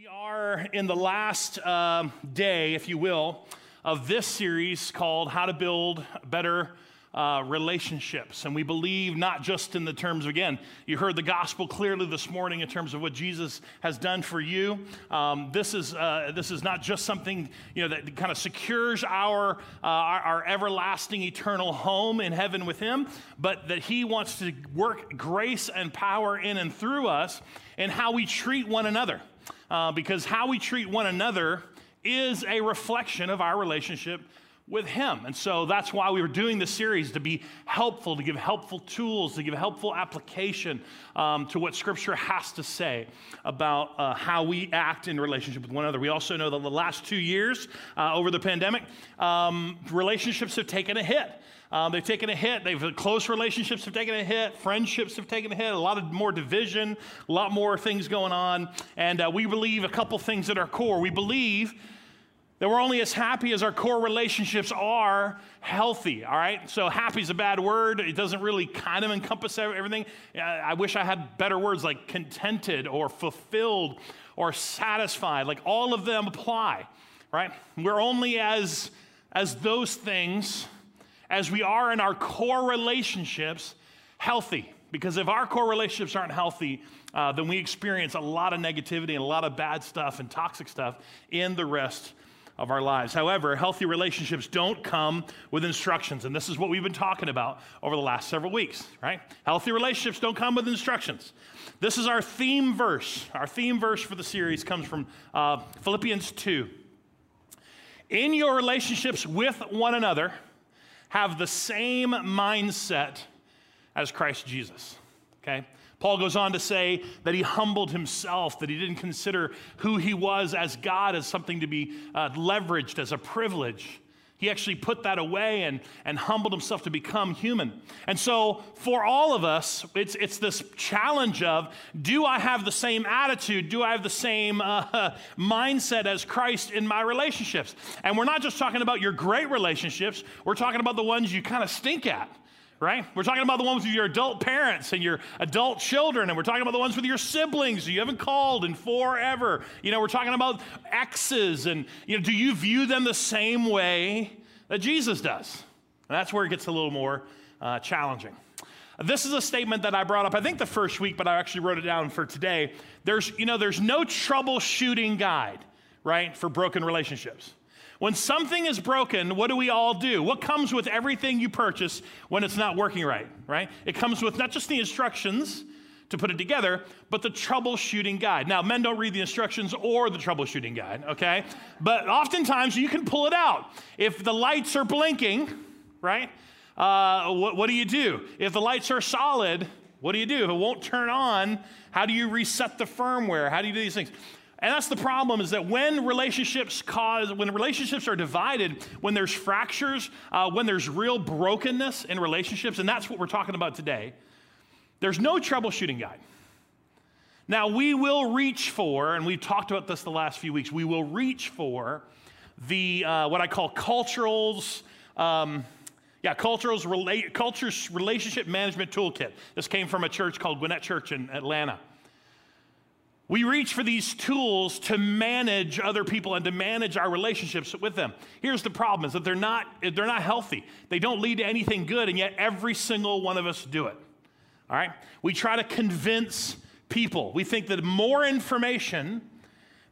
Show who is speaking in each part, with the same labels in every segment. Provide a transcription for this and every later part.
Speaker 1: We are in the last um, day, if you will, of this series called How to Build Better uh, Relationships. And we believe not just in the terms, again, you heard the gospel clearly this morning in terms of what Jesus has done for you. Um, this, is, uh, this is not just something you know, that kind of secures our, uh, our, our everlasting eternal home in heaven with Him, but that He wants to work grace and power in and through us in how we treat one another uh, because how we treat one another is a reflection of our relationship with Him. And so that's why we were doing this series to be helpful, to give helpful tools, to give helpful application um, to what Scripture has to say about uh, how we act in relationship with one another. We also know that the last two years uh, over the pandemic, um, relationships have taken a hit. Um, they've taken a hit. They've close relationships have taken a hit. Friendships have taken a hit. A lot of more division, a lot more things going on. And uh, we believe a couple things at our core. We believe that we're only as happy as our core relationships are healthy, all right? So, happy is a bad word. It doesn't really kind of encompass everything. I wish I had better words like contented or fulfilled or satisfied. Like all of them apply, right? We're only as, as those things as we are in our core relationships healthy. Because if our core relationships aren't healthy, uh, then we experience a lot of negativity and a lot of bad stuff and toxic stuff in the rest of our lives. However, healthy relationships don't come with instructions. And this is what we've been talking about over the last several weeks, right? Healthy relationships don't come with instructions. This is our theme verse. Our theme verse for the series comes from uh, Philippians 2. In your relationships with one another, have the same mindset as Christ Jesus. Okay? Paul goes on to say that he humbled himself, that he didn't consider who he was as God as something to be uh, leveraged as a privilege. He actually put that away and, and humbled himself to become human. And so, for all of us, it's, it's this challenge of do I have the same attitude? Do I have the same uh, mindset as Christ in my relationships? And we're not just talking about your great relationships, we're talking about the ones you kind of stink at right? We're talking about the ones with your adult parents and your adult children, and we're talking about the ones with your siblings you haven't called in forever. You know, we're talking about exes, and, you know, do you view them the same way that Jesus does? And that's where it gets a little more uh, challenging. This is a statement that I brought up, I think the first week, but I actually wrote it down for today. There's, you know, there's no troubleshooting guide, right, for broken relationships. When something is broken, what do we all do? What comes with everything you purchase when it's not working right, right? It comes with not just the instructions to put it together, but the troubleshooting guide. Now, men don't read the instructions or the troubleshooting guide, okay? But oftentimes you can pull it out. If the lights are blinking, right? Uh, what, what do you do? If the lights are solid, what do you do? If it won't turn on, how do you reset the firmware? How do you do these things? And that's the problem is that when relationships cause, when relationships are divided, when there's fractures, uh, when there's real brokenness in relationships, and that's what we're talking about today, there's no troubleshooting guide. Now, we will reach for, and we've talked about this the last few weeks, we will reach for the, uh, what I call culturals, um, yeah, culturals, rela- cultures relationship management toolkit. This came from a church called Gwinnett Church in Atlanta. We reach for these tools to manage other people and to manage our relationships with them. Here's the problem is that they're not, they're not healthy. They don't lead to anything good, and yet every single one of us do it. All right? We try to convince people. We think that more information,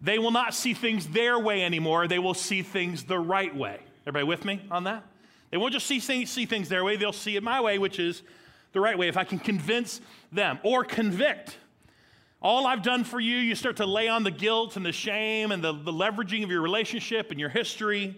Speaker 1: they will not see things their way anymore. They will see things the right way. Everybody with me on that? They won't just see things, see things their way, they'll see it my way, which is the right way. If I can convince them or convict, all I've done for you, you start to lay on the guilt and the shame and the, the leveraging of your relationship and your history.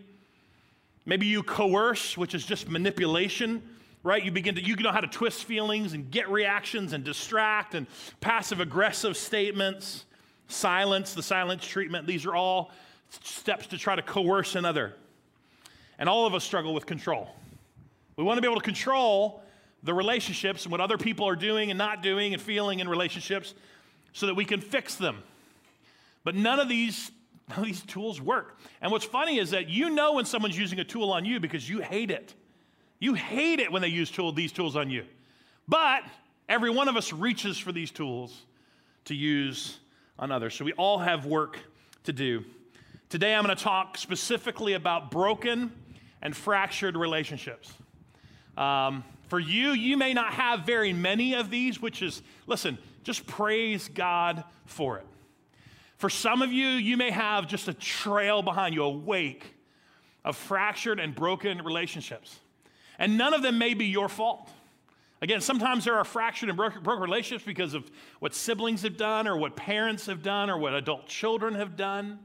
Speaker 1: Maybe you coerce, which is just manipulation, right? You begin to, you know how to twist feelings and get reactions and distract and passive aggressive statements, silence, the silence treatment. These are all steps to try to coerce another. And all of us struggle with control. We want to be able to control the relationships and what other people are doing and not doing and feeling in relationships so that we can fix them. But none of these none of these tools work. And what's funny is that you know when someone's using a tool on you because you hate it. You hate it when they use tool, these tools on you. But every one of us reaches for these tools to use on others. So we all have work to do. Today, I'm going to talk specifically about broken and fractured relationships. Um, for you, you may not have very many of these, which is, listen, just praise God for it. For some of you, you may have just a trail behind you, a wake of fractured and broken relationships. And none of them may be your fault. Again, sometimes there are fractured and broken, broken relationships because of what siblings have done, or what parents have done, or what adult children have done,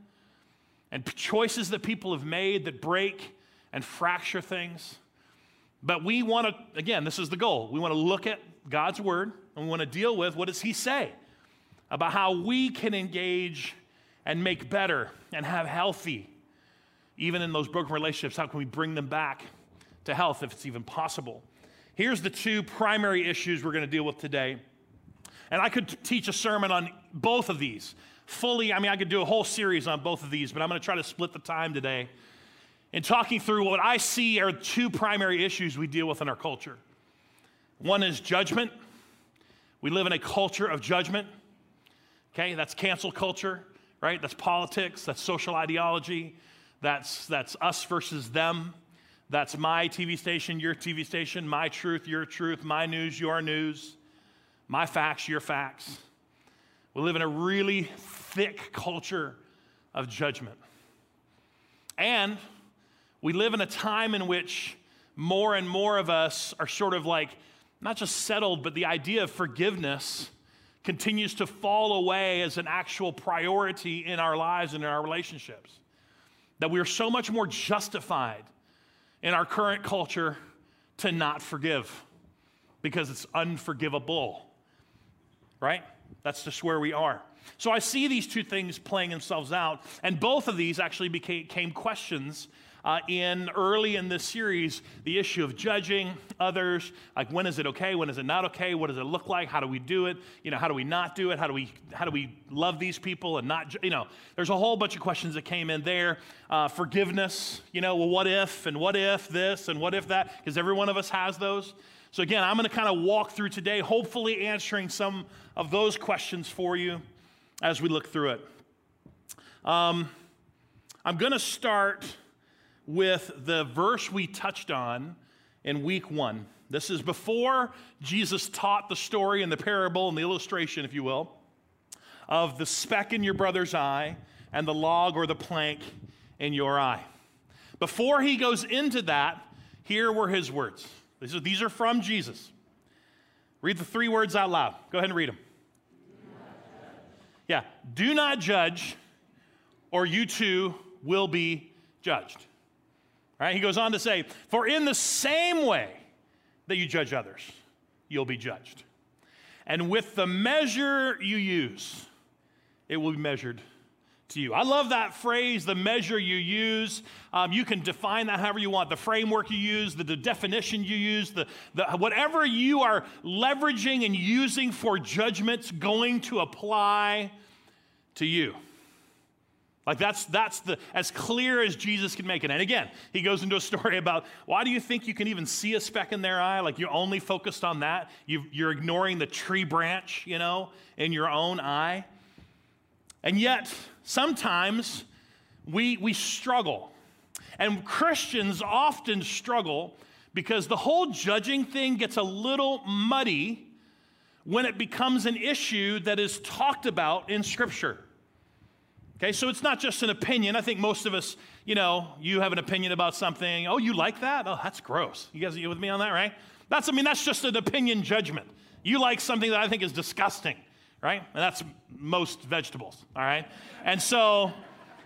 Speaker 1: and choices that people have made that break and fracture things. But we want to, again, this is the goal. We want to look at God's word and we want to deal with what does he say about how we can engage and make better and have healthy, even in those broken relationships, how can we bring them back to health if it's even possible? Here's the two primary issues we're going to deal with today. And I could teach a sermon on both of these fully. I mean, I could do a whole series on both of these, but I'm going to try to split the time today in talking through what I see are two primary issues we deal with in our culture. One is judgment. We live in a culture of judgment. Okay, that's cancel culture, right? That's politics, that's social ideology, that's, that's us versus them. That's my TV station, your TV station, my truth, your truth, my news, your news, my facts, your facts. We live in a really thick culture of judgment. And we live in a time in which more and more of us are sort of like not just settled, but the idea of forgiveness continues to fall away as an actual priority in our lives and in our relationships. That we are so much more justified in our current culture to not forgive because it's unforgivable, right? That's just where we are. So I see these two things playing themselves out, and both of these actually became questions uh, in early in this series the issue of judging others. Like when is it okay? When is it not okay? What does it look like? How do we do it? You know how do we not do it? How do we how do we love these people and not you know there's a whole bunch of questions that came in there. Uh, forgiveness you know well what if and what if this and what if that? Because every one of us has those. So again i'm going to kind of walk through today hopefully answering some of those questions for you as we look through it. Um, i'm going to start with the verse we touched on in week one. This is before Jesus taught the story and the parable and the illustration, if you will, of the speck in your brother's eye and the log or the plank in your eye. Before he goes into that, here were his words. These are, from Jesus. Read the three words out loud. Go ahead and read them. Yeah, do not judge, or you too will be judged. Right? He goes on to say, For in the same way that you judge others, you'll be judged. And with the measure you use, it will be measured to you. I love that phrase, the measure you use. Um, you can define that however you want. The framework you use, the, the definition you use, the, the, whatever you are leveraging and using for judgments going to apply to you. Like that's that's the as clear as Jesus can make it. And again, he goes into a story about why do you think you can even see a speck in their eye? Like you're only focused on that. you you're ignoring the tree branch, you know, in your own eye. And yet, sometimes we we struggle. And Christians often struggle because the whole judging thing gets a little muddy when it becomes an issue that is talked about in Scripture. Okay, so it's not just an opinion. I think most of us, you know, you have an opinion about something. Oh, you like that? Oh, that's gross. You guys, you with me on that, right? That's, I mean, that's just an opinion judgment. You like something that I think is disgusting, right? And that's most vegetables, all right? And so,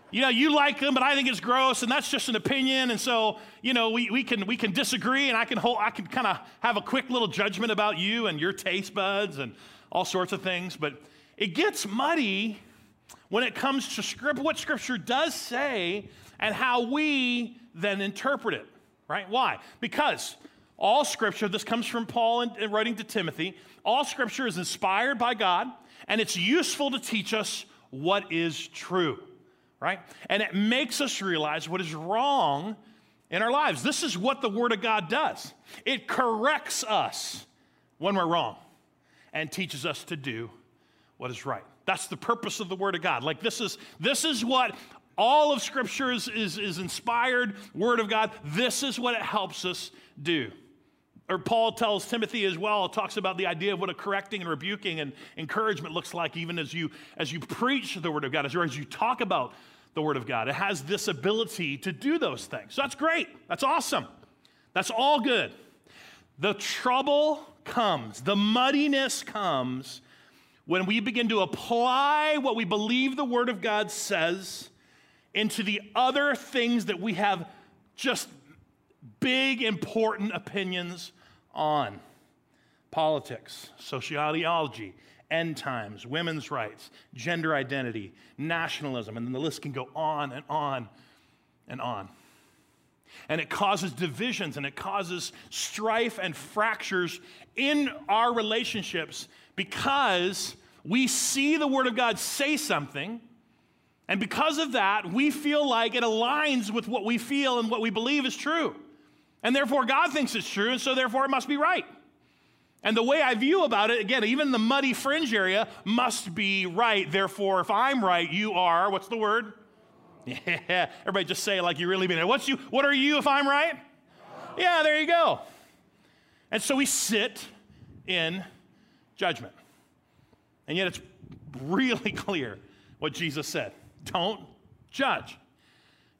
Speaker 1: you know, you like them, but I think it's gross, and that's just an opinion. And so, you know, we, we can we can disagree, and I can hold, I can kind of have a quick little judgment about you and your taste buds and all sorts of things. But it gets muddy when it comes to script, what Scripture does say and how we then interpret it, right? Why? Because all Scripture, this comes from Paul in writing to Timothy, all Scripture is inspired by God and it's useful to teach us what is true, right? And it makes us realize what is wrong in our lives. This is what the Word of God does it corrects us when we're wrong and teaches us to do what is right. That's the purpose of the Word of God. Like this is this is what all of Scripture is, is, is inspired Word of God. This is what it helps us do. Or Paul tells Timothy as well, talks about the idea of what a correcting and rebuking and encouragement looks like, even as you as you preach the Word of God, as, you, as you talk about the Word of God. It has this ability to do those things. So that's great. That's awesome. That's all good. The trouble comes, the muddiness comes when we begin to apply what we believe the Word of God says into the other things that we have just big, important opinions on politics, sociology, end times, women's rights, gender identity, nationalism, and then the list can go on and on and on. And it causes divisions and it causes strife and fractures in our relationships because we see the Word of God say something and because of that, we feel like it aligns with what we feel and what we believe is true. And therefore, God thinks it's true, and so therefore it must be right. And the way I view about it, again, even the muddy fringe area must be right. Therefore, if I'm right, you are, what's the word? Yeah, everybody just say it like you really mean it. What's you, what are you if I'm right? Yeah, there you go. And so we sit in judgment. And yet it's really clear what Jesus said. Don't judge.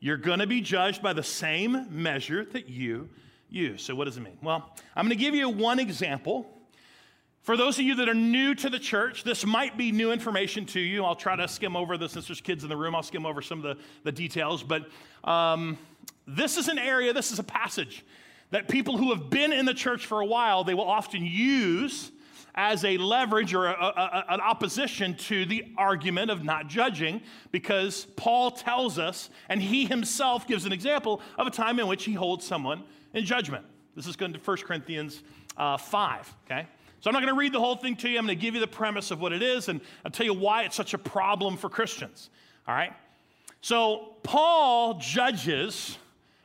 Speaker 1: You're going to be judged by the same measure that you use. So, what does it mean? Well, I'm going to give you one example. For those of you that are new to the church, this might be new information to you. I'll try to skim over this since there's kids in the room. I'll skim over some of the, the details. But um, this is an area, this is a passage that people who have been in the church for a while, they will often use as a leverage or a, a, an opposition to the argument of not judging because Paul tells us, and he himself gives an example of a time in which he holds someone in judgment. This is going to 1 Corinthians uh, 5, okay? So I'm not going to read the whole thing to you. I'm going to give you the premise of what it is, and I'll tell you why it's such a problem for Christians, all right? So Paul judges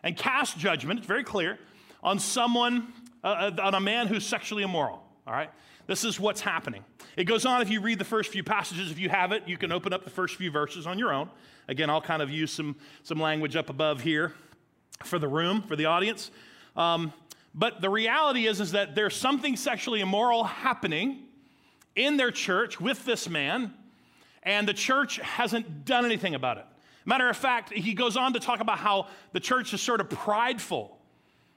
Speaker 1: and casts judgment, it's very clear, on someone, uh, uh on a man who's sexually immoral, all right? This is what's happening. It goes on if you read the first few passages. If you have it, you can open up the first few verses on your own. Again, I'll kind of use some, some language up above here for the room, for the audience. Um, but the reality is, is that there's something sexually immoral happening in their church with this man, and the church hasn't done anything about it. Matter of fact, he goes on to talk about how the church is sort of prideful,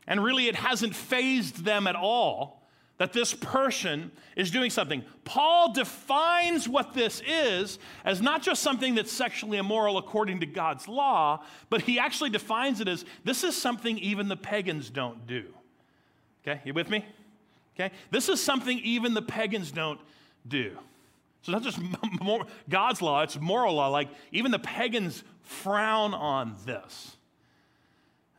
Speaker 1: and really it hasn't fazed them at all that this person is doing something. Paul defines what this is as not just something that's sexually immoral according to God's law, but he actually defines it as this is something even the pagans don't do. Okay, you with me? Okay, this is something even the pagans don't do. So not just God's law, it's moral law. Like even the pagans frown on this.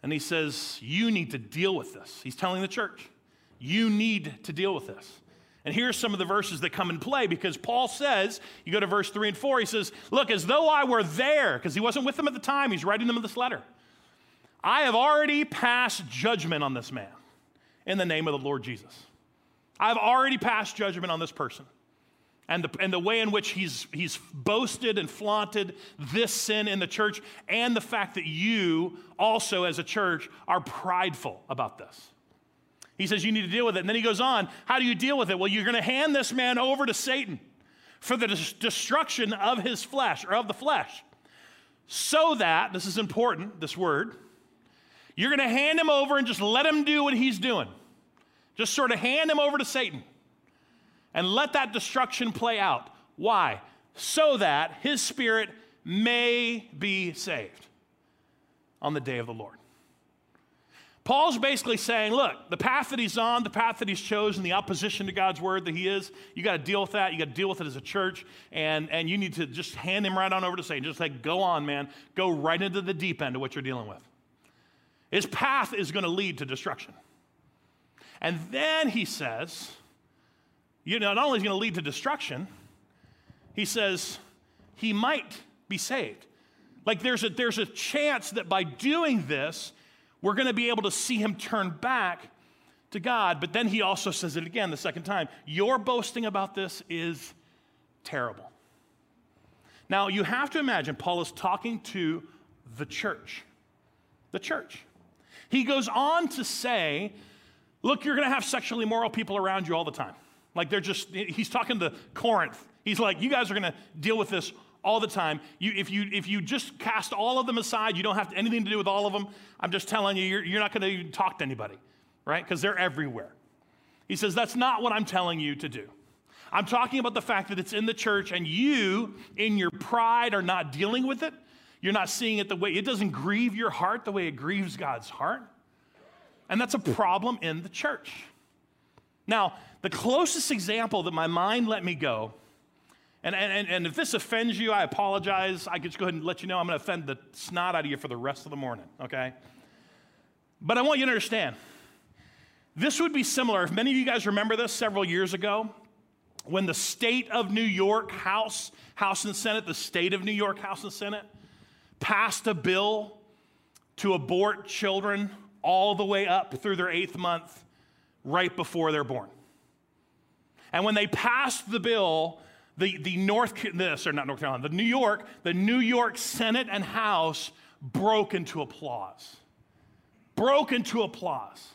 Speaker 1: And he says, You need to deal with this. He's telling the church. You need to deal with this. And here's some of the verses that come in play because Paul says, you go to verse 3 and 4, he says, Look, as though I were there, because he wasn't with them at the time, he's writing them this letter. I have already passed judgment on this man in the name of the Lord Jesus. I've already passed judgment on this person. And the, and the way in which he's, he's boasted and flaunted this sin in the church, and the fact that you also, as a church, are prideful about this. He says, You need to deal with it. And then he goes on, How do you deal with it? Well, you're going to hand this man over to Satan for the destruction of his flesh or of the flesh. So that, this is important, this word, you're going to hand him over and just let him do what he's doing. Just sort of hand him over to Satan and let that destruction play out. Why? So that his spirit may be saved on the day of the Lord. Paul's basically saying, look, the path that he's on, the path that he's chosen, the opposition to God's word that he is, you got to deal with that. You got to deal with it as a church, and, and you need to just hand him right on over to Satan. Just like, go on, man. Go right into the deep end of what you're dealing with. His path is going to lead to destruction. And then he says, you know, not only is going to lead to destruction, he says he might be saved. Like there's a, there's a chance that by doing this, we're going to be able to see him turn back to God. But then he also says it again the second time Your boasting about this is terrible. Now, you have to imagine Paul is talking to the church. The church. He goes on to say, look, you're going to have sexually immoral people around you all the time. Like they're just, he's talking to Corinth. He's like, you guys are going to deal with this all the time. You, if, you, if you just cast all of them aside, you don't have anything to do with all of them. I'm just telling you, you're, you're not going to talk to anybody, right? Because they're everywhere. He says, that's not what I'm telling you to do. I'm talking about the fact that it's in the church and you, in your pride, are not dealing with it. You're not seeing it the way it doesn't grieve your heart the way it grieves God's heart. And that's a problem in the church. Now, the closest example that my mind let me go, and, and, and if this offends you, I apologize. I could just go ahead and let you know I'm going to offend the snot out of you for the rest of the morning, okay? But I want you to understand this would be similar. If many of you guys remember this several years ago, when the state of New York House, House and Senate, the state of New York House and Senate, passed a bill to abort children all the way up through their eighth month, right before they're born. And when they passed the bill, the, the North, this, or not North Carolina, the New York, the New York Senate and House broke into applause. Broke into applause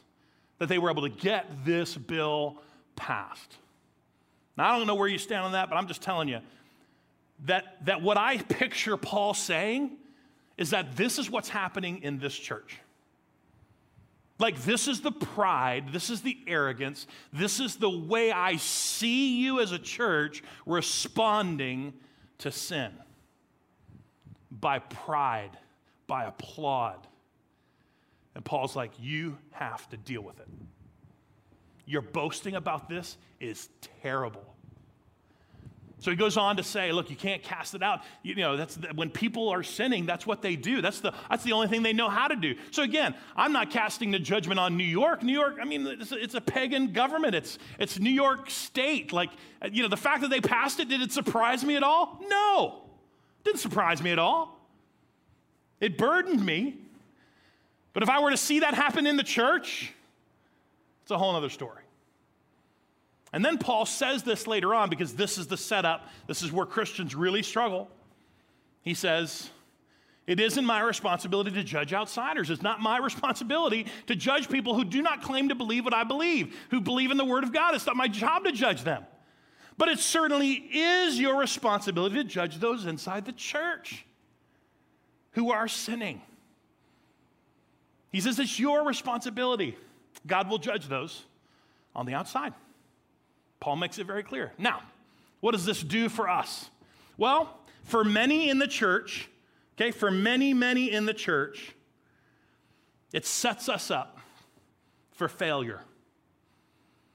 Speaker 1: that they were able to get this bill passed. Now, I don't know where you stand on that, but I'm just telling you that, that what I picture Paul saying is that this is what's happening in this church. Like, this is the pride, this is the arrogance, this is the way I see you as a church responding to sin by pride, by applaud. And Paul's like, you have to deal with it. Your boasting about this is terrible. So he goes on to say, look, you can't cast it out. You know, that's the, when people are sinning, that's what they do. That's the, that's the only thing they know how to do. So again, I'm not casting the judgment on New York. New York, I mean, it's a, it's a pagan government. It's, it's New York State. Like, you know, the fact that they passed it, did it surprise me at all? No. Didn't surprise me at all. It burdened me. But if I were to see that happen in the church, it's a whole other story. And then Paul says this later on because this is the setup. This is where Christians really struggle. He says, It isn't my responsibility to judge outsiders. It's not my responsibility to judge people who do not claim to believe what I believe, who believe in the Word of God. It's not my job to judge them. But it certainly is your responsibility to judge those inside the church who are sinning. He says it's your responsibility. God will judge those on the outside. Paul makes it very clear. Now, what does this do for us? Well, for many in the church, okay, for many, many in the church, it sets us up for failure.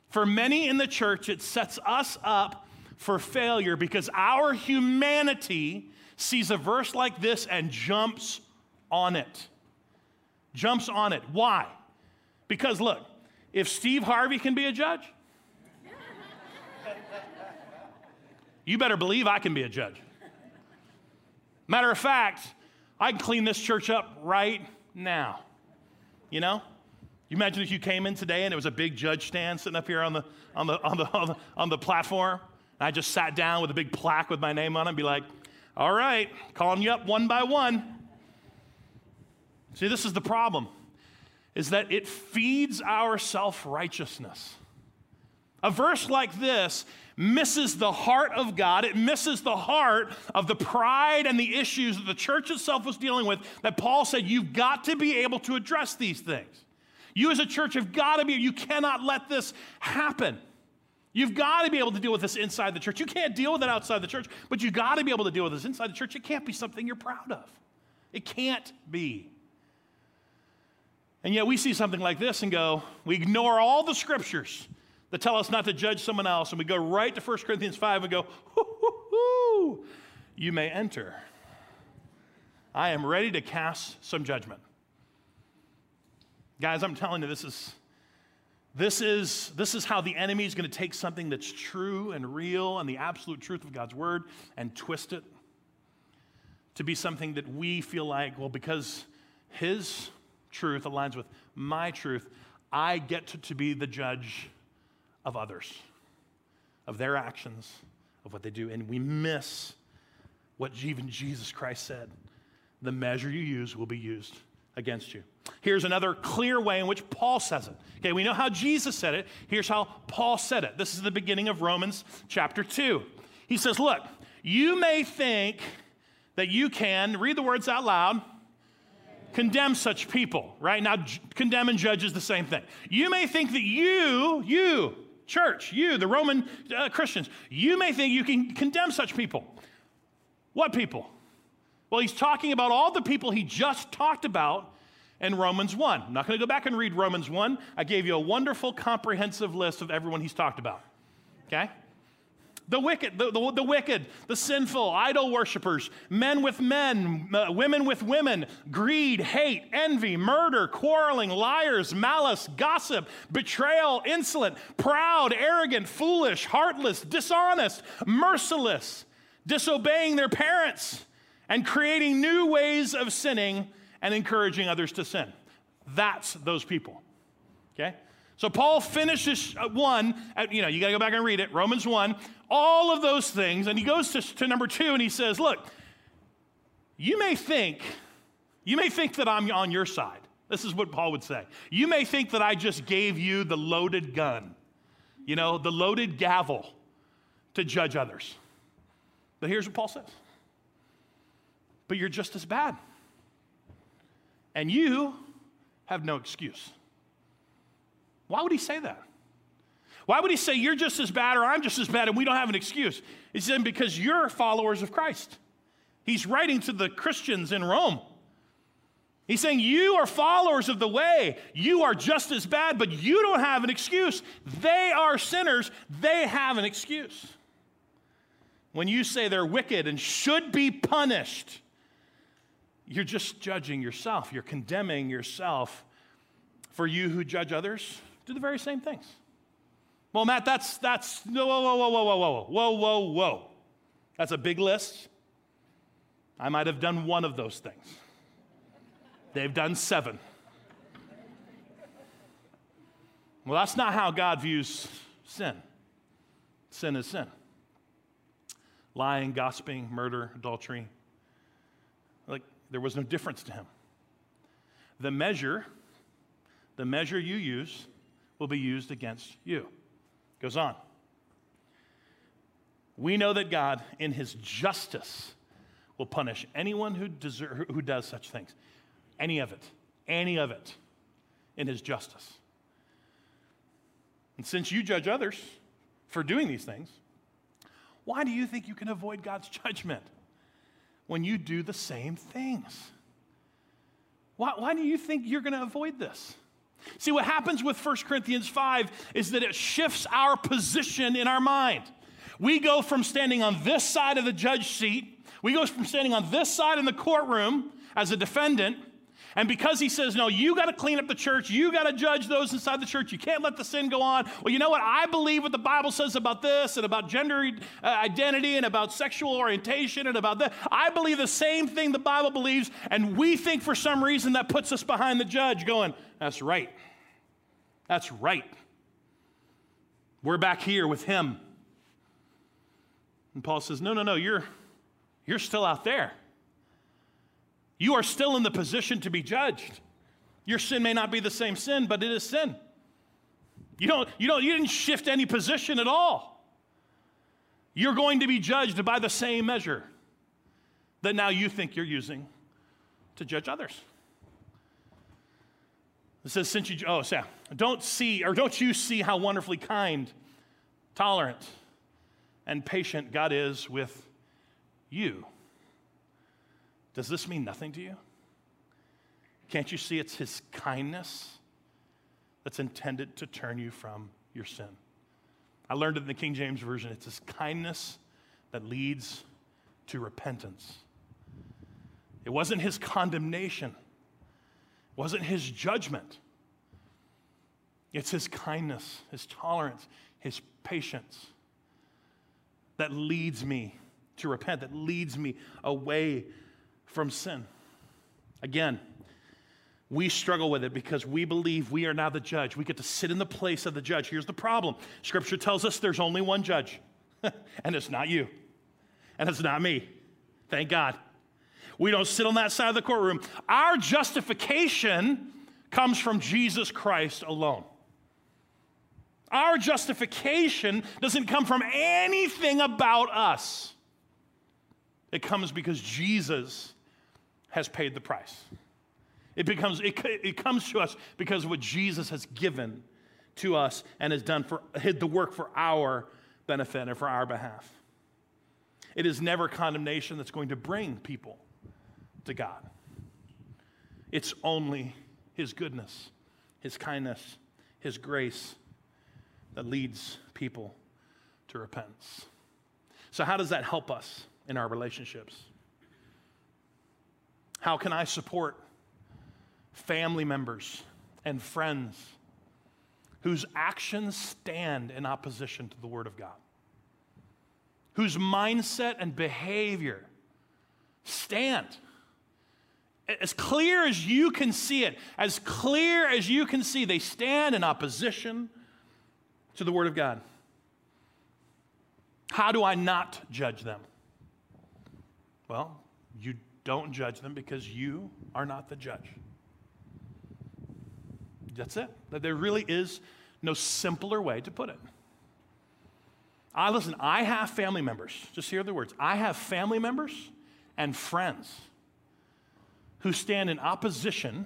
Speaker 1: For many in the church, it sets us up for failure because our humanity sees a verse like this and jumps on it. Jumps on it. Why? Because look, if Steve Harvey can be a judge, you better believe I can be a judge. Matter of fact, I can clean this church up right now. You know? You imagine if you came in today and it was a big judge stand sitting up here on the, on the, on the, on the, on the platform, and I just sat down with a big plaque with my name on it and be like, all right, calling you up one by one. See, this is the problem, is that it feeds our self-righteousness. A verse like this misses the heart of God. It misses the heart of the pride and the issues that the church itself was dealing with. That Paul said, You've got to be able to address these things. You, as a church, have got to be, you cannot let this happen. You've got to be able to deal with this inside the church. You can't deal with it outside the church, but you've got to be able to deal with this inside the church. It can't be something you're proud of. It can't be. And yet we see something like this and go, we ignore all the scriptures that tell us not to judge someone else, and we go right to 1 Corinthians 5 and go, hoo, hoo, hoo, you may enter. I am ready to cast some judgment. Guys, I'm telling you, this is, this is, this is how the enemy is going to take something that's true and real and the absolute truth of God's word and twist it to be something that we feel like, well, because his truth aligns with my truth, I get to, to be the judge of others, of their actions, of what they do. And we miss what even Jesus Christ said. The measure you use will be used against you. Here's another clear way in which Paul says it. Okay, we know how Jesus said it. Here's how Paul said it. This is the beginning of Romans chapter 2. He says, Look, you may think that you can, read the words out loud, condemn such people, right? Now, j- condemn and judge is the same thing. You may think that you, you, church, you, the Roman uh, Christians, you may think you can condemn such people. What people? Well, he's talking about all the people he just talked about in Romans 1. I'm not going to go back and read Romans 1. I gave you a wonderful, comprehensive list of everyone he's talked about. Okay? The wicked, the, the, the, wicked, the sinful, idol worshippers, men with men, uh, women with women, greed, hate, envy, murder, quarreling, liars, malice, gossip, betrayal, insolent, proud, arrogant, foolish, heartless, dishonest, merciless, disobeying their parents, and creating new ways of sinning and encouraging others to sin. That's those people. Okay? So Paul finishes uh, one, you know, you got to go back and read it, Romans 1, all of those things, and he goes to, to number two and he says, Look, you may think, you may think that I'm on your side. This is what Paul would say. You may think that I just gave you the loaded gun, you know, the loaded gavel to judge others. But here's what Paul says But you're just as bad. And you have no excuse. Why would he say that? Why would he say you're just as bad or I'm just as bad and we don't have an excuse? He said because you're followers of Christ. He's writing to the Christians in Rome. He's saying you are followers of the way. You are just as bad, but you don't have an excuse. They are sinners. They have an excuse. When you say they're wicked and should be punished, you're just judging yourself. You're condemning yourself. For you who judge others, do the very same things. Well, Matt, that's, that's, whoa, whoa, whoa, whoa, whoa, whoa, whoa, whoa, whoa. That's a big list. I might have done one of those things. They've done seven. Well, that's not how God views sin. Sin is sin. Lying, gossiping, murder, adultery. Like, there was no difference to him. The measure, the measure you use, will be used against you. Goes on. We know that God, in his justice, will punish anyone who, deserve, who does such things. Any of it. Any of it in his justice. And since you judge others for doing these things, why do you think you can avoid God's judgment when you do the same things? Why, why do you think you're going to avoid this? See, what happens with 1 Corinthians 5 is that it shifts our position in our mind. We go from standing on this side of the judge seat, we go from standing on this side in the courtroom as a defendant, and because he says, no, you got to clean up the church, you got to judge those inside the church, you can't let the sin go on. Well, you know what? I believe what the Bible says about this and about gender uh, identity and about sexual orientation and about that. I believe the same thing the Bible believes, and we think for some reason that puts us behind the judge going, that's right. That's right. We're back here with him. And Paul says, no, no, no, you're, you're still out there. You are still in the position to be judged. Your sin may not be the same sin, but it is sin. You don't, you don't, you didn't shift any position at all. You're going to be judged by the same measure that now you think you're using to judge others. It says, since you, oh, Sam, don't see, or don't you see how wonderfully kind, tolerant, and patient God is with you? Does this mean nothing to you? Can't you see it's His kindness that's intended to turn you from your sin? I learned it in the King James Version. It's His kindness that leads to repentance. It wasn't His condemnation, it wasn't His judgment. It's His kindness, His tolerance, His patience that leads me to repent, that leads me away from sin. Again, we struggle with it because we believe we are now the judge. We get to sit in the place of the judge. Here's the problem Scripture tells us there's only one judge, and it's not you, and it's not me. Thank God. We don't sit on that side of the courtroom. Our justification comes from Jesus Christ alone. Our justification doesn't come from anything about us. It comes because Jesus has paid the price. It, becomes, it, it comes to us because of what Jesus has given to us and has done for hid the work for our benefit and for our behalf. It is never condemnation that's going to bring people to God. It's only His goodness, His kindness, His grace that leads people to repentance. So, how does that help us in our relationships? How can I support family members and friends whose actions stand in opposition to the Word of God? Whose mindset and behavior stand as clear as you can see it, as clear as you can see, they stand in opposition to the Word of God. How do I not judge them? Well, you don't judge them because you are not the judge. That's it. That There really is no simpler way to put it. I listen, I have family members. Just hear the words. I have family members and friends who stand in opposition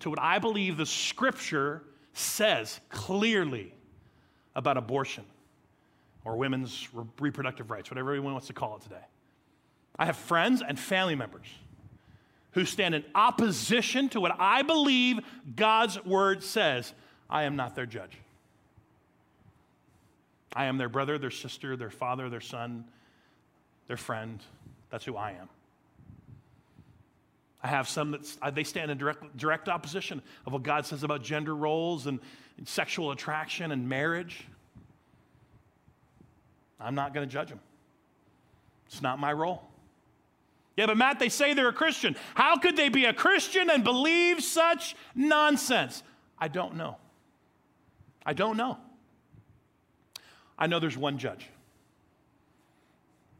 Speaker 1: to what I believe the scripture says clearly about abortion or women's reproductive rights, whatever anyone wants to call it today. I have friends and family members who stand in opposition to what I believe God's word says. I am not their judge. I am their brother, their sister, their father, their son, their friend. That's who I am. I have some that they stand in direct, direct opposition of what God says about gender roles and, and sexual attraction and marriage. I'm not going to judge them. It's not my role. Yeah, but Matt, they say they're a Christian. How could they be a Christian and believe such nonsense? I don't know. I don't know. I know there's one judge.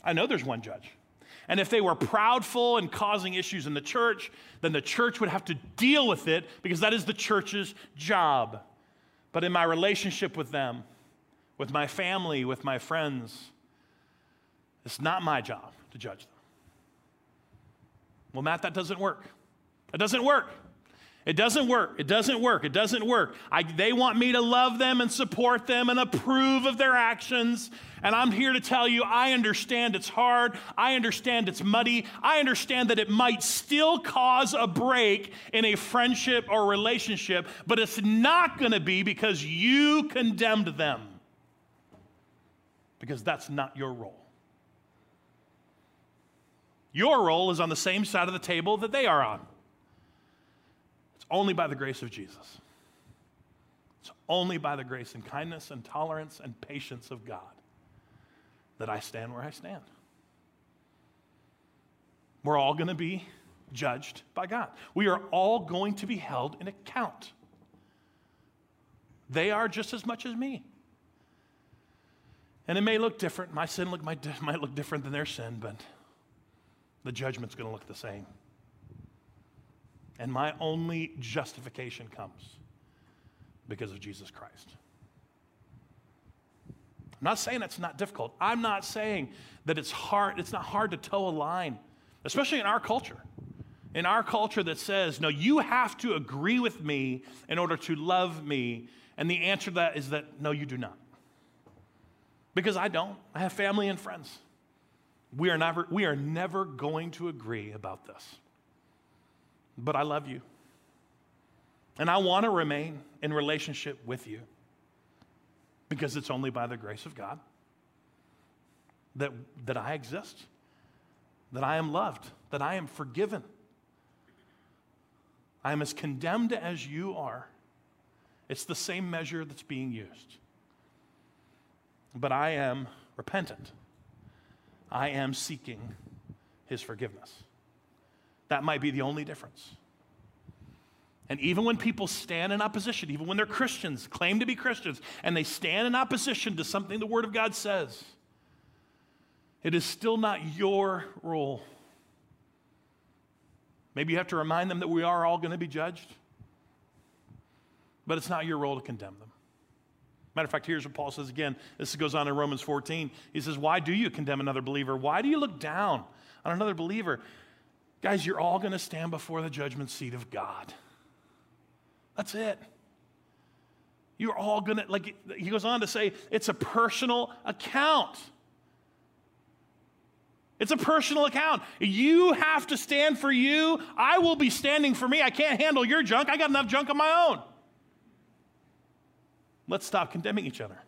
Speaker 1: I know there's one judge. And if they were proudful and causing issues in the church, then the church would have to deal with it because that is the church's job. But in my relationship with them, with my family, with my friends, it's not my job to judge them. Well, Matt, that doesn't work. It doesn't work. It doesn't work. It doesn't work. It doesn't work. I, they want me to love them and support them and approve of their actions. And I'm here to tell you I understand it's hard. I understand it's muddy. I understand that it might still cause a break in a friendship or relationship, but it's not going to be because you condemned them. Because that's not your role. Your role is on the same side of the table that they are on It's only by the grace of Jesus. It's only by the grace and kindness and tolerance and patience of God that I stand where I stand. We're all going to be judged by God. We are all going to be held in account. They are just as much as me. And it may look different. My sin look, might, might look different than their sin, but the judgment's going to look the same. And my only justification comes because of Jesus Christ. I'm not saying that's not difficult. I'm not saying that it's hard, it's not hard to toe a line, especially in our culture. In our culture that says, no, you have to agree with me in order to love me. And the answer to that is that no, you do not. Because I don't. I have family and friends. We are never, we are never going to agree about this but I love you. And I want to remain in relationship with you because it's only by the grace of God that, that I exist, that I am loved, that I am forgiven. I am as condemned as you are. It's the same measure that's being used. But I am repentant. I am seeking his forgiveness. That might be the only difference. And even when people stand in opposition, even when they're Christians, claim to be Christians, and they stand in opposition to something the Word of God says, It is still not your role. Maybe you have to remind them that we are all going to be judged, but it's not your role to condemn them. Matter of fact, here's what Paul says again. This goes on in Romans 14. He says, Why do you condemn another believer? Why do you look down on another believer? Guys, you're all going to stand before the judgment seat of God. That's it. You're all going to, like, he goes on to say, it's a personal account. It's a personal account. You have to stand for you. I will be standing for me. I can't handle your junk. I got enough junk of my own. Let's stop condemning each other.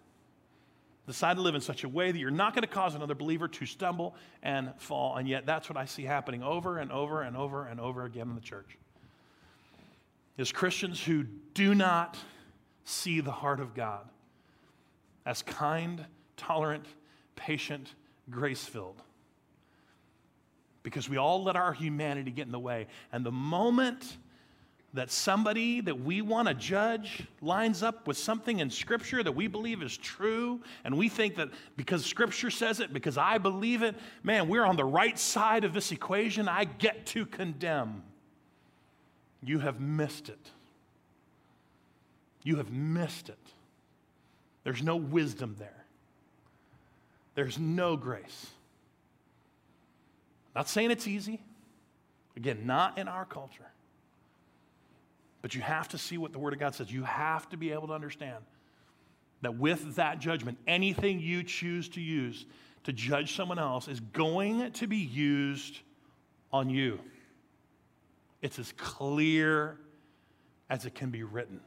Speaker 1: Decide to live in such a way that you're not going to cause another believer to stumble and fall. And yet, that's what I see happening over and over and over and over again in the church. Is Christians who do not see the heart of God as kind, tolerant, patient, grace filled because we all let our humanity get in the way. And the moment that somebody that we want to judge lines up with something in Scripture that we believe is true, and we think that because Scripture says it, because I believe it, man, we're on the right side of this equation, I get to condemn. You have missed it. You have missed it. There's no wisdom there, there's no grace. Not saying it's easy. Again, not in our culture. But you have to see what the Word of God says. You have to be able to understand that with that judgment, anything you choose to use to judge someone else is going to be used on you. It's as clear as it can be written.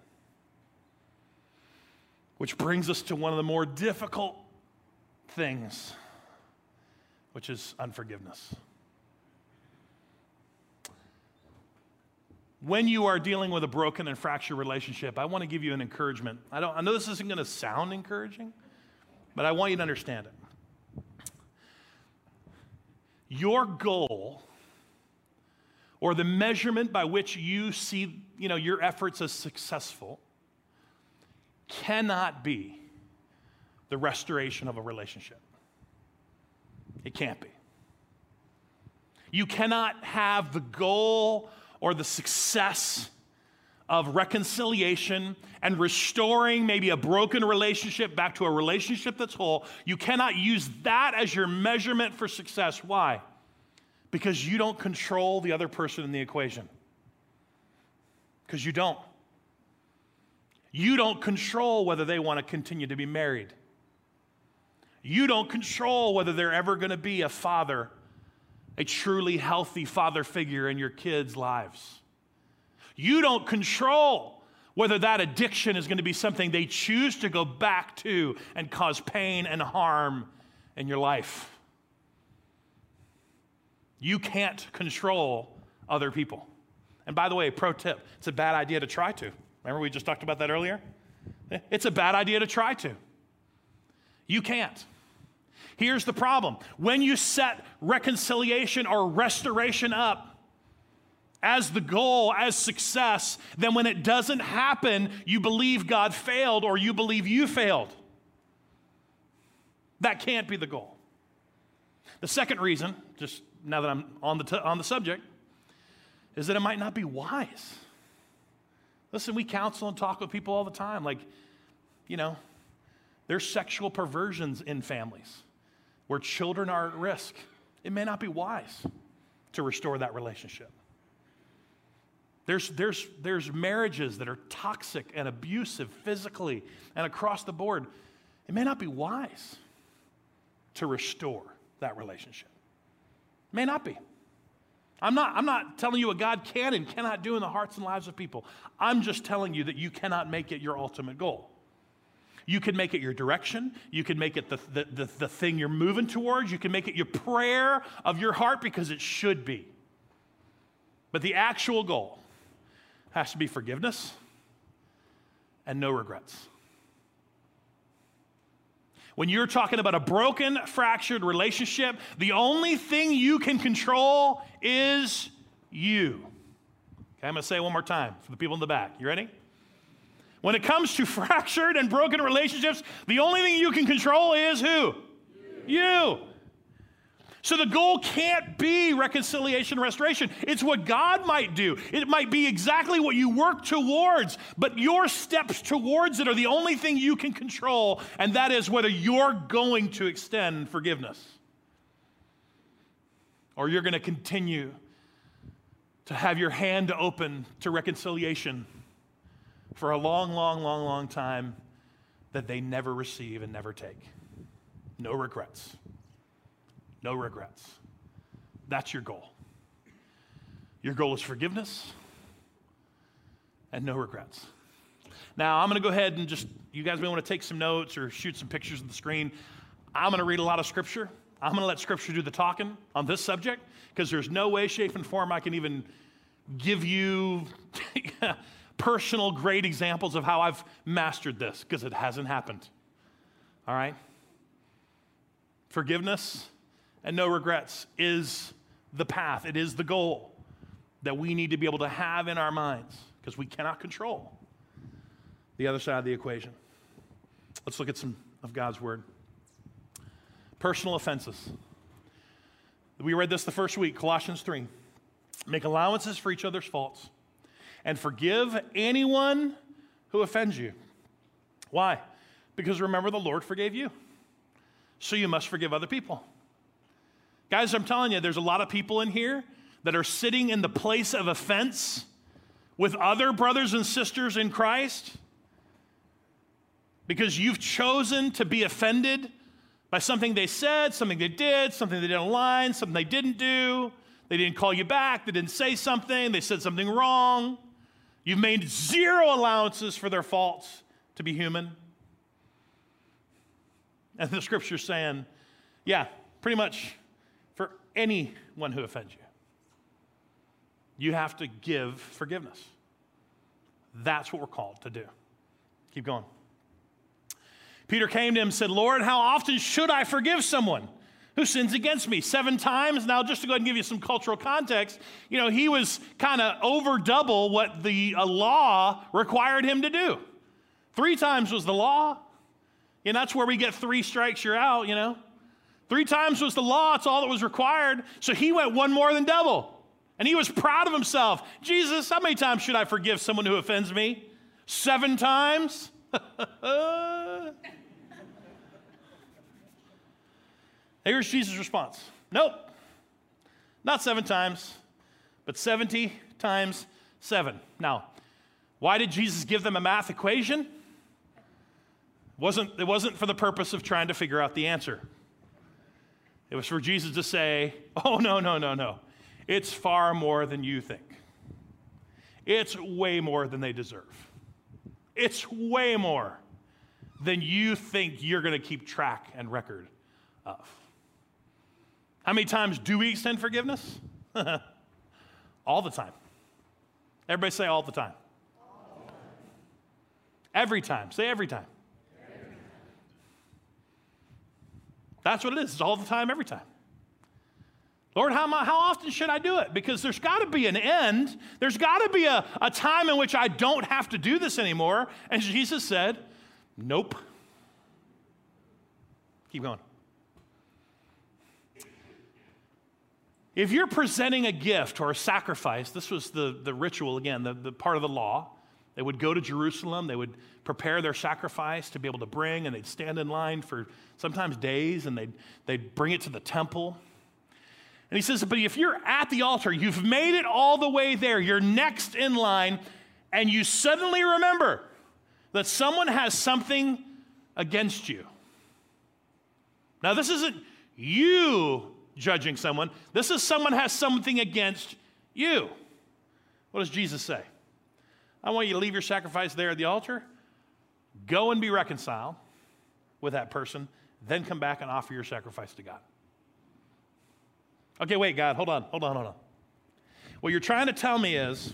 Speaker 1: Which brings us to one of the more difficult things, which is unforgiveness. When you are dealing with a broken and fractured relationship, I want to give you an encouragement. I, don't, I know this isn't going to sound encouraging, but I want you to understand it. Your goal or the measurement by which you see you know, your efforts as successful cannot be the restoration of a relationship. It can't be. You cannot have the goal or the success of reconciliation and restoring maybe a broken relationship back to a relationship that's whole, you cannot use that as your measurement for success. Why? Because you don't control the other person in the equation. Because you don't. You don't control whether they want to continue to be married. You don't control whether they're ever going to be a father a truly healthy father figure in your kids' lives. You don't control whether that addiction is going to be something they choose to go back to and cause pain and harm in your life. You can't control other people. And by the way, pro tip it's a bad idea to try to. Remember, we just talked about that earlier? It's a bad idea to try to. You can't. Here's the problem when you set reconciliation or restoration up as the goal, as success, then when it doesn't happen, you believe God failed or you believe you failed. That can't be the goal. The second reason, just now that I'm on the, t- on the subject, is that it might not be wise. Listen, we counsel and talk with people all the time. Like, you know, there's sexual perversions in families where children are at risk, it may not be wise to restore that relationship. There's, there's, there's marriages that are toxic and abusive physically and across the board. It may not be wise to restore that relationship. It may not be. I'm not, I'm not telling you what God can and cannot do in the hearts and lives of people. I'm just telling you that you cannot make it your ultimate goal. You can make it your direction. You can make it the, the, the, the, thing you're moving towards. You can make it your prayer of your heart because it should be. But the actual goal has to be forgiveness and no regrets. When you're talking about a broken, fractured relationship, the only thing you can control is you. Okay, I'm going to say it one more time for the people in the back. You ready? When it comes to fractured and broken relationships, the only thing you can control is who? You. you. So the goal can't be reconciliation, restoration. It's what God might do. It might be exactly what you work towards, but your steps towards it are the only thing you can control, and that is whether you're going to extend forgiveness or you're going to continue to have your hand open to reconciliation for a long, long, long, long time that they never receive and never take. No regrets. No regrets. That's your goal. Your goal is forgiveness and no regrets. Now, I'm going to go ahead and just, you guys may want to take some notes or shoot some pictures of the screen. I'm going to read a lot of scripture. I'm going to let scripture do the talking on this subject because there's no way, shape, and form I can even give you personal great examples of how I've mastered this because it hasn't happened. All right? Forgiveness and no regrets is the path, it is the goal that we need to be able to have in our minds because we cannot control the other side of the equation. Let's look at some of God's word. Personal offenses. We read this the first week, Colossians 3. Make allowances for each other's faults and forgive anyone who offends you. Why? Because remember, the Lord forgave you. So you must forgive other people. Guys, I'm telling you, there's a lot of people in here that are sitting in the place of offense with other brothers and sisters in Christ because you've chosen to be offended by something they said, something they did, something they didn't align, something they didn't do. They didn't call you back, they didn't say something, they said something wrong. You've made zero allowances for their faults to be human. And the scripture's saying, yeah, pretty much for anyone who offends you. You have to give forgiveness. That's what we're called to do. Keep going. Peter came to him and said, Lord, how often should I forgive someone who sins against me? Seven times? Now, just to go ahead and give you some cultural context, you know, he was kind of over double what the uh, law required him to do. Three times was the law. And that's where we get three strikes, you're out, you know. Three times was the law, it's all that was required. So he went one more than double. And he was proud of himself. Jesus, how many times should I forgive someone who offends me? Seven times? Here's Jesus' response Nope, not seven times, but 70 times seven. Now, why did Jesus give them a math equation? It wasn't, it wasn't for the purpose of trying to figure out the answer. It was for Jesus to say, oh, no, no, no, no. It's far more than you think. It's way more than they deserve. It's way more than you think you're going to keep track and record of. How many times do we extend forgiveness? all the time. Everybody say all the time. Every time. Say every time. That's what it is. It's all the time, every time. Lord, how, how often should I do it? Because there's got to be an end. There's got to be a, a time in which I don't have to do this anymore. And Jesus said, Nope. Keep going. If you're presenting a gift or a sacrifice, this was the, the ritual again, the, the part of the law. They would go to Jerusalem, they would prepare their sacrifice to be able to bring, and they'd stand in line for sometimes days, and they'd, they'd bring it to the temple. And he says, But if you're at the altar, you've made it all the way there, you're next in line, and you suddenly remember that someone has something against you. Now, this isn't you judging someone, this is someone has something against you. What does Jesus say? I want you to leave your sacrifice there at the altar, go and be reconciled with that person, then come back and offer your sacrifice to God. Okay, wait, God, hold on, hold on, hold on. What you're trying to tell me is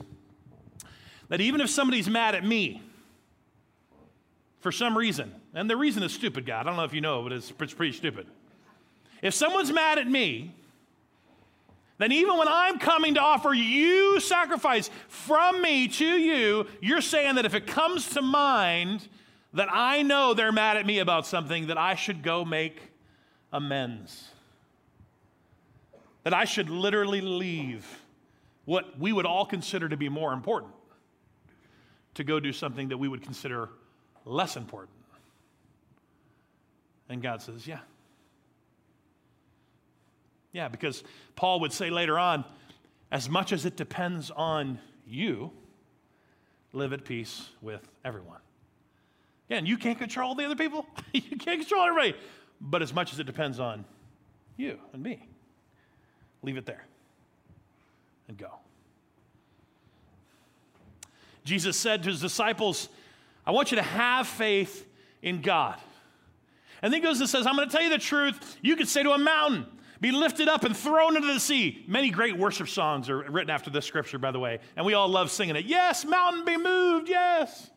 Speaker 1: that even if somebody's mad at me for some reason, and the reason is stupid, God, I don't know if you know, but it's, pretty stupid. If someone's mad at me, then even when I'm coming to offer you sacrifice from me to you, you're saying that if it comes to mind that I know they're mad at me about something, that I should go make amends. that I should literally leave what we would all consider to be more important to go do something that we would consider less important. And God says, Yeah. Yeah, because Paul would say later on, as much as it depends on you, live at peace with everyone. Again, you can't control the other people, you can't control everybody. But as much as it depends on you and me, leave it there and go. Jesus said to his disciples, I want you to have faith in God. And then he goes and says, I'm going to tell you the truth. You could say to a mountain, be lifted up and thrown into the sea. Many great worship songs are written after this scripture, by the way, and we all love singing it. Yes, mountain be moved, yes.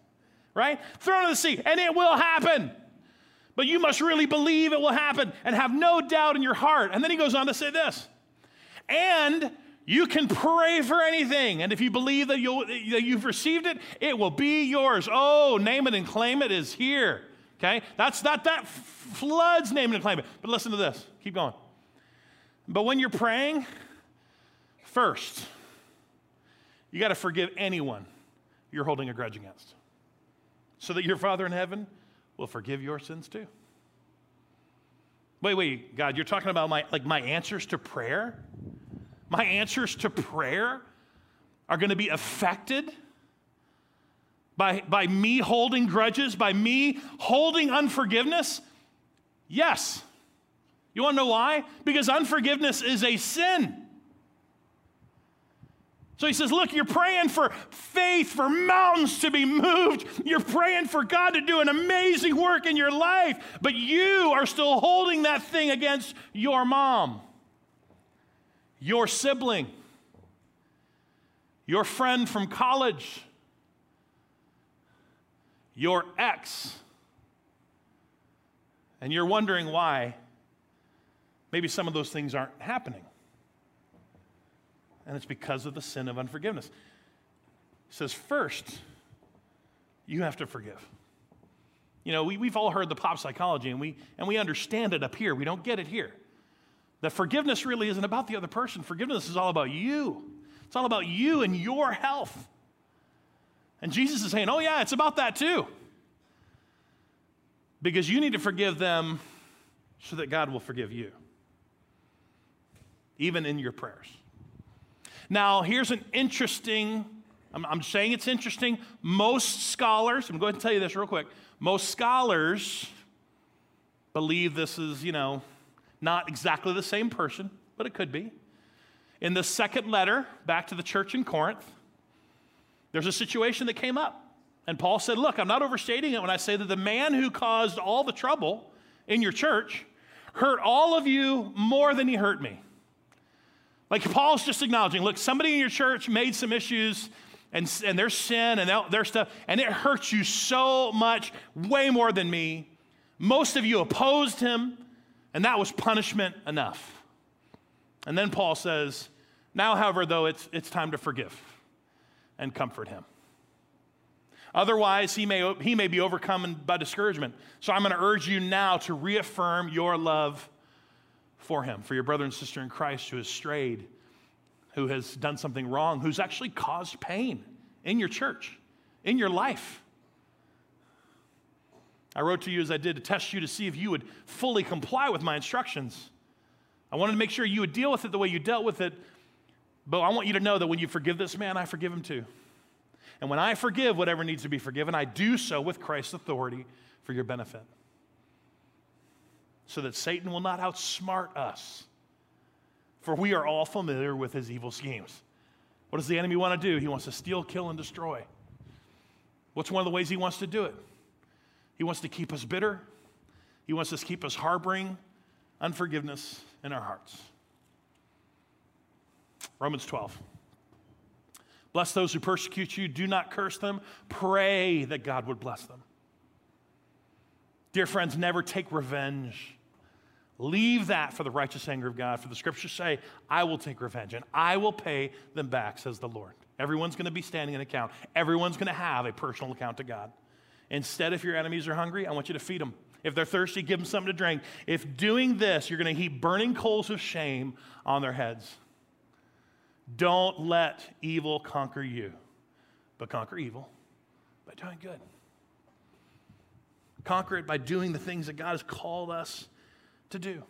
Speaker 1: Right? Thrown into the sea, and it will happen. But you must really believe it will happen and have no doubt in your heart. And then he goes on to say this. And you can pray for anything. And if you believe that, you that you've received it, it will be yours. Oh, name it and claim it is here. Okay? That's not that floods name it and claim it. But listen to this. Keep going. But when you're praying, first, you got to forgive anyone you're holding a grudge against so that your Father in heaven will forgive your sins too. Wait, wait, God, you're talking about my like my answers to prayer? My answers to prayer are going to be affected by, by me holding grudges, by me holding unforgiveness? Yes. You want to know why? Because unforgiveness is a sin. So he says, Look, you're praying for faith, for mountains to be moved. You're praying for God to do an amazing work in your life, but you are still holding that thing against your mom, your sibling, your friend from college, your ex. And you're wondering why maybe some of those things aren't happening. And it's because of the sin of unforgiveness. He says, first, you have to forgive. You know, we, we've all heard the pop psychology and we, and we understand it up here. We don't get it here. That forgiveness really isn't about the other person, forgiveness is all about you. It's all about you and your health. And Jesus is saying, oh, yeah, it's about that too. Because you need to forgive them so that God will forgive you, even in your prayers. Now, here's an interesting, I'm, I'm saying it's interesting. Most scholars, I'm going to tell you this real quick. Most scholars believe this is, you know, not exactly the same person, but it could be. In the second letter back to the church in Corinth, there's a situation that came up. And Paul said, Look, I'm not overstating it when I say that the man who caused all the trouble in your church hurt all of you more than he hurt me. Like Paul's just acknowledging, look, somebody in your church made some issues and, and their sin and their stuff, and it hurts you so much, way more than me. Most of you opposed him, and that was punishment enough. And then Paul says, Now, however, though, it's, it's time to forgive and comfort him. Otherwise, he may, he may be overcome by discouragement. So I'm going to urge you now to reaffirm your love for him, for your brother and sister in Christ who has strayed, who has done something wrong, who's actually caused pain in your church, in your life. I wrote to you as I did to test you to see if you would fully comply with my instructions. I wanted to make sure you would deal with it the way you dealt with it but I want you to know that when you forgive this man, I forgive him too. And when I forgive whatever needs to be forgiven, I do so with Christ's authority for your benefit. So that Satan will not outsmart us. For we are all familiar with his evil schemes. What does the enemy want to do? He wants to steal, kill, and destroy. What's one of the ways he wants to do it? He wants to keep us bitter. He wants to keep us harboring unforgiveness in our hearts. Romans 12. Bless those who persecute you. Do not curse them. Pray that God would bless them. Dear friends, never take revenge. Leave that for the righteous anger of God. For the scriptures say, I will take revenge and I will pay them back, says the Lord. Everyone's going to be standing an account. Everyone's going to have a personal account to God. Instead, if your enemies are hungry, I want you to feed them. If they're thirsty, give them something to drink. If doing this, you're going to heap burning coals of shame on their heads. Don't let evil conquer you, but conquer evil by doing good. Conquer it by doing the things that God has called us to do.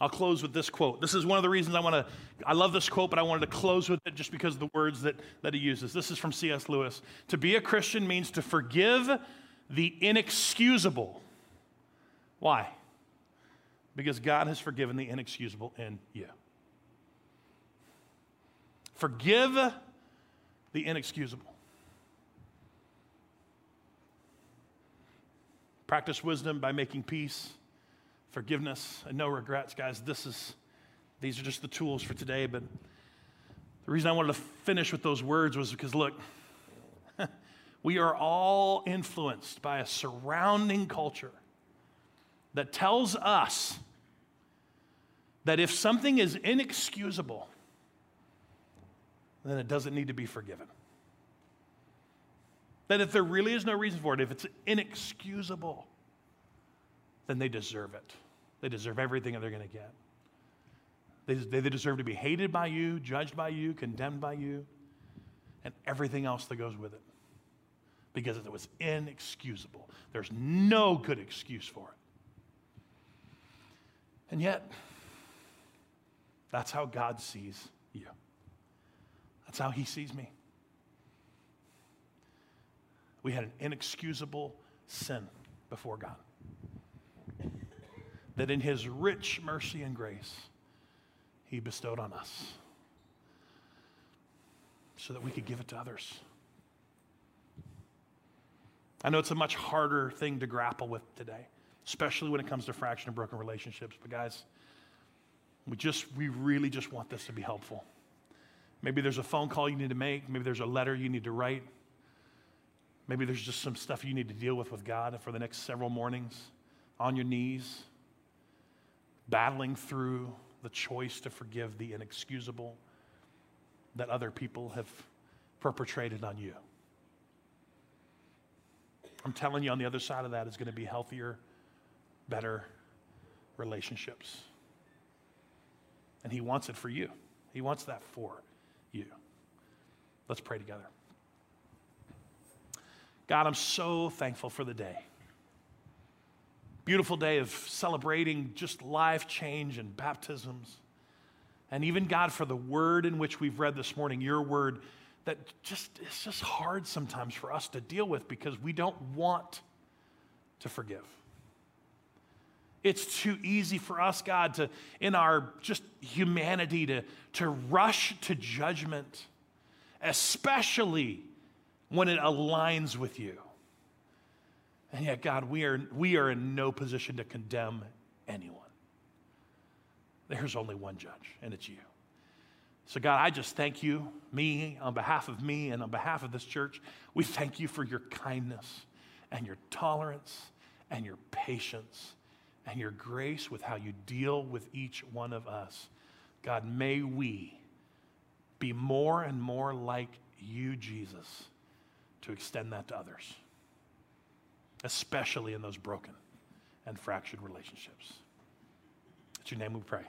Speaker 1: I'll close with this quote. This is one of the reasons I want to, I love this quote, but I wanted to close with it just because of the words that, that he uses. This is from C.S. Lewis. To be a Christian means to forgive the inexcusable. Why? Because God has forgiven the inexcusable in you. Forgive the inexcusable. Practice wisdom by making peace, forgiveness, and no regrets. Guys, this is these are just the tools for today, but the reason I wanted to finish with those words was because look, we are all influenced by a surrounding culture that tells us that if something is inexcusable, then it doesn't need to be forgiven. That if there really is no reason for it, if it's inexcusable, then they deserve it. They deserve everything that they're going to get. They, they deserve to be hated by you, judged by you, condemned by you, and everything else that goes with it. Because it was inexcusable. There's no good excuse for it. And yet, that's how God sees you. That's how He sees me we had an inexcusable sin before God. That in His rich mercy and grace, He bestowed on us so that we could give it to others. I know it's a much harder thing to grapple with today, especially when it comes to fractured and broken relationships. But guys, we just, we really just want this to be helpful. Maybe there's a phone call you need to make. Maybe there's a letter you need to write. Maybe there's just some stuff you need to deal with with God for the next several mornings on your knees, battling through the choice to forgive the inexcusable that other people have perpetrated on you. I'm telling you, on the other side of that is going to be healthier, better relationships. And He wants it for you, He wants that for you. Let's pray together. God, I'm so thankful for the day. Beautiful day of celebrating just life change and baptisms. And even, God, for the word in which we've read this morning, your word, that just it's just hard sometimes for us to deal with because we don't want to forgive. It's too easy for us, God, to, in our just humanity, to, to rush to judgment, especially when it aligns with you. And yet, God, we are, we are in no position to condemn anyone. There's only one judge, and it's you. So, God, I just thank you, me, on behalf of me and on behalf of this church. We thank you for your kindness and your tolerance and your patience and your grace with how you deal with each one of us. God, may we be more and more like you, Jesus to extend that to others, especially in those broken and fractured relationships. It's your name we pray.